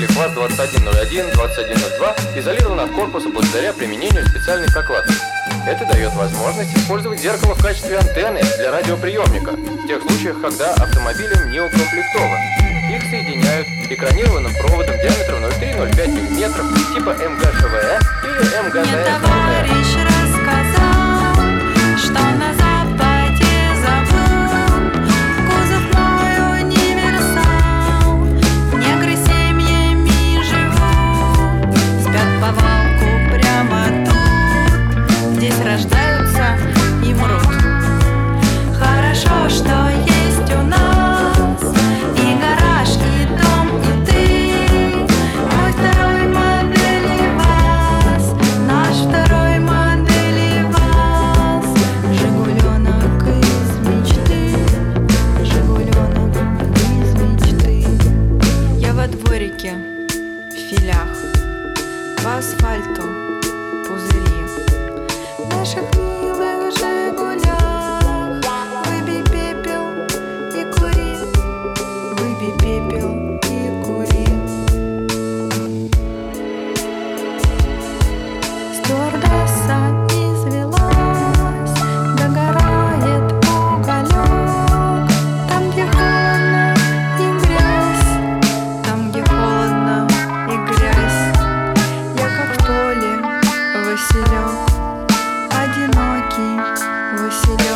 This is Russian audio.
Или КВАЗ 2101, 2102 изолирован от корпуса благодаря применению специальной прокладки. Это дает возможность использовать зеркало в качестве антенны для радиоприемника, в тех случаях, когда автомобилем не укомплектован. Их соединяют экранированным проводом диаметром 0,3-0,5 мм типа МГ-ШВЭ или Мне lavar. асфальту пузыри. В наших милых Жигулях Выбей пепел и кури Выбей пепел Wish you